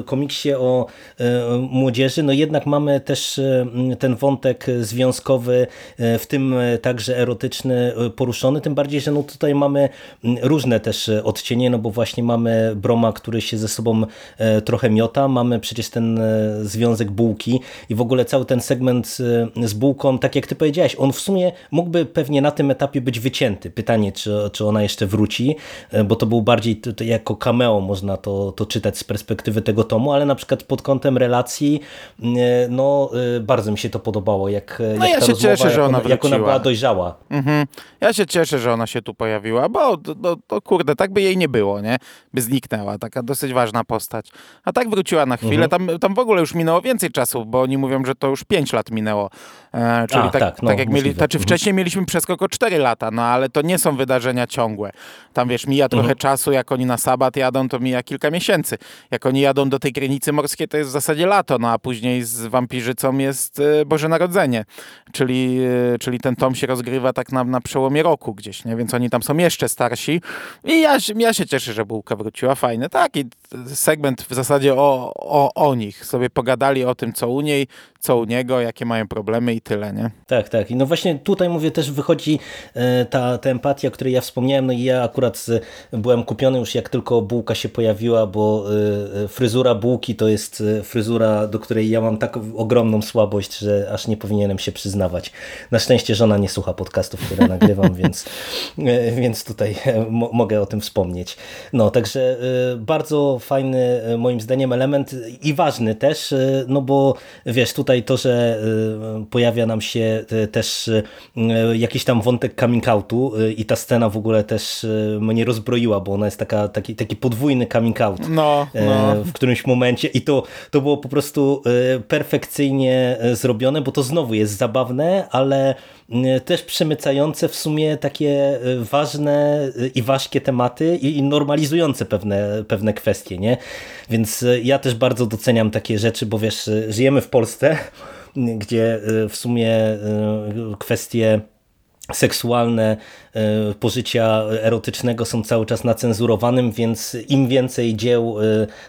komiksie o młodzieży, no jednak mamy też ten wątek związkowy, w tym także erotyczny poruszony, tym bardziej, że no tutaj mamy różne też odcienie, no bo właśnie mamy Broma, który się ze sobą trochę miota, mamy przecież ten związek bułki i w ogóle cały ten segment z bułką, tak jak ty powiedziałeś, on w sumie mógłby pewnie na tym etapie być wycięty. Pytanie, czy, czy ona jeszcze wróci, e, bo to był bardziej to, to jako cameo można to, to czytać z perspektywy tego tomu, ale na przykład pod kątem relacji e, no e, bardzo mi się to podobało, jak, no jak ja się rozmowa, cieszę, że ona jak ona była dojrzała. Mhm. Ja się cieszę, że ona się tu pojawiła, bo to, to, kurde, tak by jej nie było, nie? By zniknęła, taka dosyć ważna postać. A tak wróciła na chwilę, mhm. tam, tam w ogóle już minęło więcej czasu, bo oni mówią, że to już 5 lat minęło E, czyli A, tak, tak, no, tak, jak mieli, znaczy wcześniej mieliśmy przeskok o 4 lata, no ale to nie są wydarzenia ciągłe. Tam wiesz, mija trochę mhm. czasu, jak oni na sabat jadą, to mija kilka miesięcy. Jak oni jadą do tej granicy morskiej, to jest w zasadzie lato, no a później z wampirzycą jest e, Boże Narodzenie. Czyli, e, czyli ten tom się rozgrywa tak na, na przełomie roku gdzieś, nie? Więc oni tam są jeszcze starsi. I ja, ja się cieszę, że Bułka wróciła, fajne. Tak, i segment w zasadzie o, o, o nich. Sobie pogadali o tym, co u niej, co u niego, jakie mają problemy i tyle, nie? Tak, tak. I no właśnie tutaj mówię, też wychodzi e, ta, ta empatia, o której ja wspomniałem, no i ja akurat byłem kupiony już jak tylko bułka się pojawiła, bo e, fryzura bułki to jest e, fryzura, do której ja mam taką ogromną słabość, że aż nie powinienem się przyznawać. Na szczęście żona nie słucha podcastów, które nagrywam, więc, więc tutaj mogę o tym wspomnieć. No, także bardzo fajny moim zdaniem element i ważny też, no bo wiesz, tutaj tutaj to, że pojawia nam się też jakiś tam wątek coming outu i ta scena w ogóle też mnie rozbroiła, bo ona jest taka, taki, taki podwójny coming out no, no. w którymś momencie i to, to było po prostu perfekcyjnie zrobione, bo to znowu jest zabawne, ale też przemycające w sumie takie ważne i ważkie tematy i normalizujące pewne, pewne kwestie, nie? Więc ja też bardzo doceniam takie rzeczy, bo wiesz, żyjemy w Polsce, gdzie w sumie kwestie seksualne pożycia erotycznego są cały czas nacenzurowanym, więc im więcej dzieł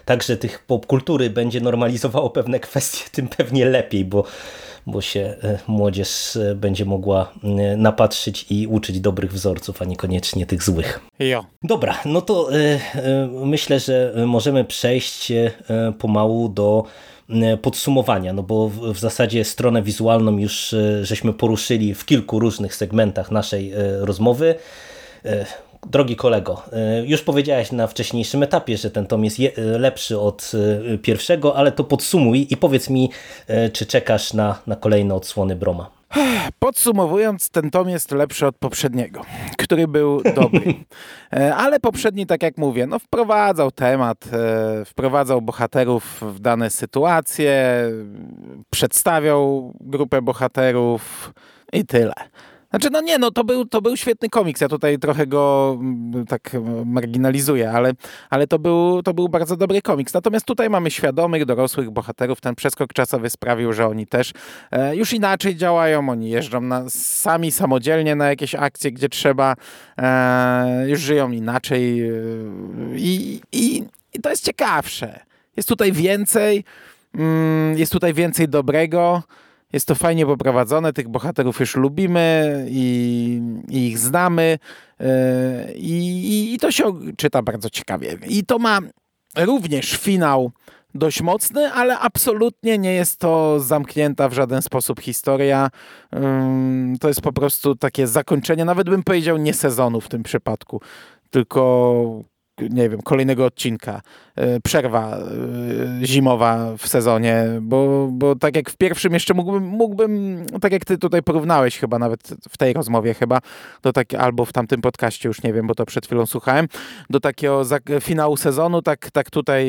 także tych popkultury będzie normalizowało pewne kwestie, tym pewnie lepiej, bo bo się młodzież będzie mogła napatrzyć i uczyć dobrych wzorców, a niekoniecznie tych złych. Jo. Dobra, no to myślę, że możemy przejść pomału do podsumowania, no bo w zasadzie stronę wizualną już żeśmy poruszyli w kilku różnych segmentach naszej rozmowy. Drogi kolego, już powiedziałeś na wcześniejszym etapie, że ten tom jest lepszy od pierwszego, ale to podsumuj i powiedz mi, czy czekasz na, na kolejne odsłony Broma. Podsumowując, ten tom jest lepszy od poprzedniego, który był dobry. E, ale poprzedni, tak jak mówię, no wprowadzał temat, e, wprowadzał bohaterów w dane sytuacje, przedstawiał grupę bohaterów i tyle. Znaczy, no nie, no to był, to był świetny komiks. Ja tutaj trochę go mm, tak marginalizuję, ale, ale to, był, to był bardzo dobry komiks. Natomiast tutaj mamy świadomych, dorosłych bohaterów. Ten przeskok czasowy sprawił, że oni też e, już inaczej działają. Oni jeżdżą na, sami samodzielnie na jakieś akcje, gdzie trzeba. E, już żyją inaczej. E, I, i, I to jest ciekawsze. Jest tutaj więcej. Mm, jest tutaj więcej dobrego. Jest to fajnie poprowadzone, tych bohaterów już lubimy i, i ich znamy yy, i, i to się czyta bardzo ciekawie. I to ma również finał dość mocny, ale absolutnie nie jest to zamknięta w żaden sposób historia. To jest po prostu takie zakończenie, nawet bym powiedział nie sezonu w tym przypadku, tylko nie wiem, kolejnego odcinka, e, przerwa e, zimowa w sezonie, bo, bo tak jak w pierwszym jeszcze mógłbym, mógłbym, tak jak ty tutaj porównałeś chyba nawet w tej rozmowie chyba, do tak, albo w tamtym podcaście, już nie wiem, bo to przed chwilą słuchałem, do takiego finału sezonu, tak, tak tutaj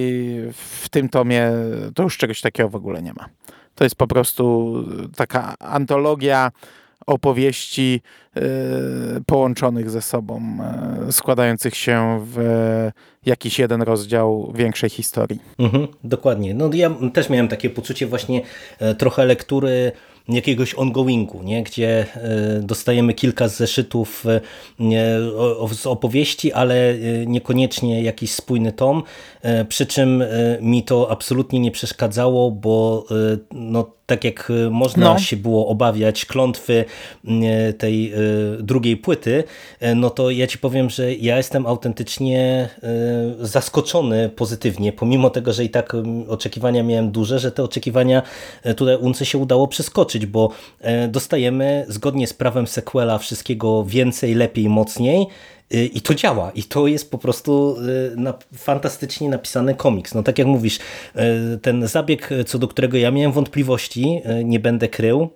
w tym tomie to już czegoś takiego w ogóle nie ma. To jest po prostu taka antologia opowieści e, połączonych ze sobą, e, składających się w jakiś jeden rozdział większej historii. Mhm, dokładnie. No ja też miałem takie poczucie właśnie e, trochę lektury jakiegoś ongoingu, nie? gdzie dostajemy kilka zeszytów z opowieści, ale niekoniecznie jakiś spójny tom, przy czym mi to absolutnie nie przeszkadzało, bo no, tak jak można no. się było obawiać klątwy tej drugiej płyty, no to ja ci powiem, że ja jestem autentycznie zaskoczony pozytywnie, pomimo tego, że i tak oczekiwania miałem duże, że te oczekiwania tutaj Unce się udało przeskoczyć, bo dostajemy zgodnie z prawem sequela wszystkiego więcej, lepiej, mocniej i to działa. I to jest po prostu na, fantastycznie napisany komiks. No tak jak mówisz, ten zabieg, co do którego ja miałem wątpliwości, nie będę krył,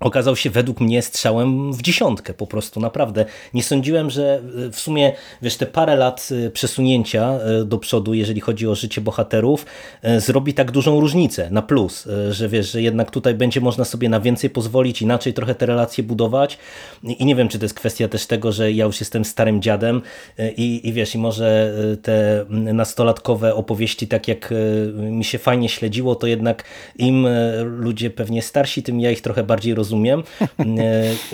okazał się według mnie strzałem w dziesiątkę po prostu, naprawdę. Nie sądziłem, że e, w sumie, wiesz, te parę lat e, przesunięcia e, do przodu, jeżeli chodzi o życie bohaterów, zrobi tak dużą różnicę na plus, że wiesz, że jednak tutaj będzie można sobie na więcej pozwolić, inaczej trochę te relacje budować i nie wiem, czy to jest kwestia też tego, że ja już jestem starym dziadem i, i wiesz, i może te nastolatkowe opowieści, tak jak mi się fajnie śledziło, to jednak im ludzie pewnie starsi, tym ja ich trochę bardziej rozumiem rozumiem. E,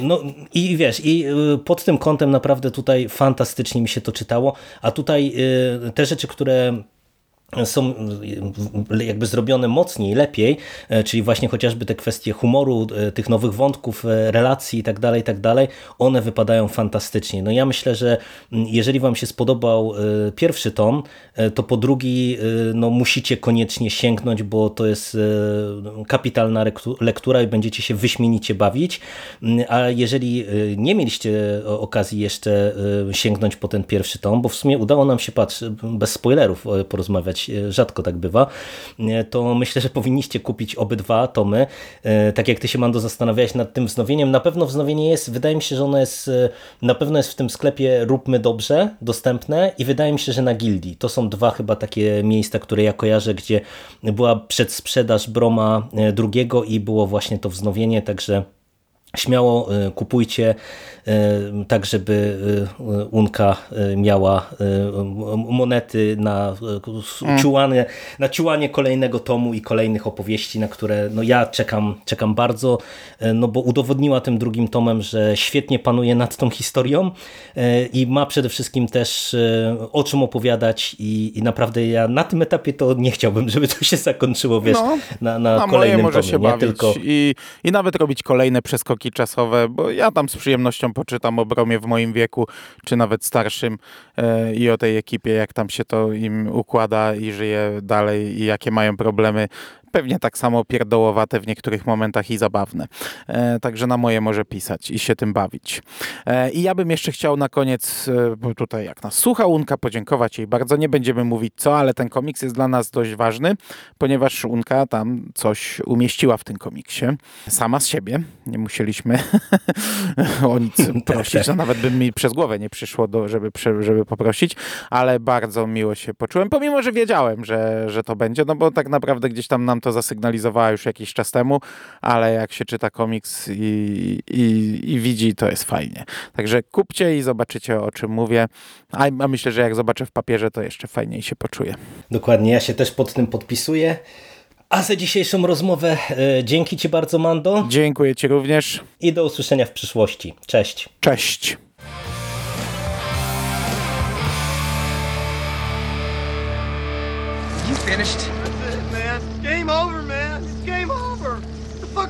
no i wiesz, i e, pod tym kątem naprawdę tutaj fantastycznie mi się to czytało, a tutaj e, te rzeczy, które są jakby zrobione mocniej, lepiej, e, czyli właśnie chociażby te kwestie humoru, e, tych nowych wątków, e, relacji i tak dalej, tak dalej, one wypadają fantastycznie. No ja myślę, że jeżeli wam się spodobał pierwszy tom, to po drugi no musicie koniecznie sięgnąć, bo to jest kapitalna lektura i będziecie się wyśmienicie bawić, a jeżeli nie mieliście okazji jeszcze sięgnąć po ten pierwszy tom, bo w sumie udało nam się, patrz, bez spoilerów porozmawiać e, rzadko tak bywa, e, to myślę, że powinniście kupić obydwa tomy. E, Tak jak ty się, Mando, zastanawiałeś nad tym wznowieniem, na pewno wznowienie jest, wydaje mi się, że ono jest, na pewno jest w tym sklepie Róbmy Dobrze dostępne i wydaje mi się, że na Gildii. To są dwa chyba takie miejsca, które ja kojarzę, gdzie była przedsprzedaż Broma drugiego i było właśnie to wznowienie, także Śmiało e, kupujcie, e, tak żeby e, Unka miała monety na e, ciułanie, na ciułanie kolejnego tomu i kolejnych opowieści, na które no ja czekam, czekam bardzo, no bo udowodniła tym drugim tomem, że świetnie panuje nad tą historią i ma przede wszystkim też o czym opowiadać i, i naprawdę ja na tym etapie to nie chciałbym, żeby to się zakończyło, wiesz, No, na, na kolejnym tomie, się nie? Tylko... i, i nawet robić kolejne przeskoki czasowe, bo ja tam z przyjemnością poczytam o Bromie w moim wieku, czy nawet starszym e, i o tej ekipie, jak tam się to im układa i żyje dalej i jakie mają problemy. Pewnie tak samo pierdołowate w niektórych momentach i zabawne. E, także na moje może pisać i się tym bawić. E, I ja bym jeszcze chciał na koniec, e, bo tutaj jak nas słucha Unka, podziękować jej bardzo. Nie będziemy mówić co, ale ten komiks jest dla nas dość ważny, ponieważ Unka tam coś umieściła w tym komiksie. Sama z siebie. Nie musieliśmy o nic prosić. No, nawet by mi przez głowę nie przyszło, do, żeby, żeby poprosić, ale bardzo miło się poczułem, pomimo, że wiedziałem, że, że to będzie, no bo tak naprawdę gdzieś tam nam to zasygnalizowała już jakiś czas temu, ale jak się czyta komiks i, i, i widzi, to jest fajnie. Także kupcie i zobaczycie, o czym mówię. A, a myślę, że jak zobaczę w papierze, to jeszcze fajniej się poczuję. Dokładnie, ja się też pod tym podpisuję. A za dzisiejszą rozmowę e, dzięki Ci bardzo, Mando, Dziękuję Ci również. i do usłyszenia w przyszłości. Cześć. Cześć. You finished?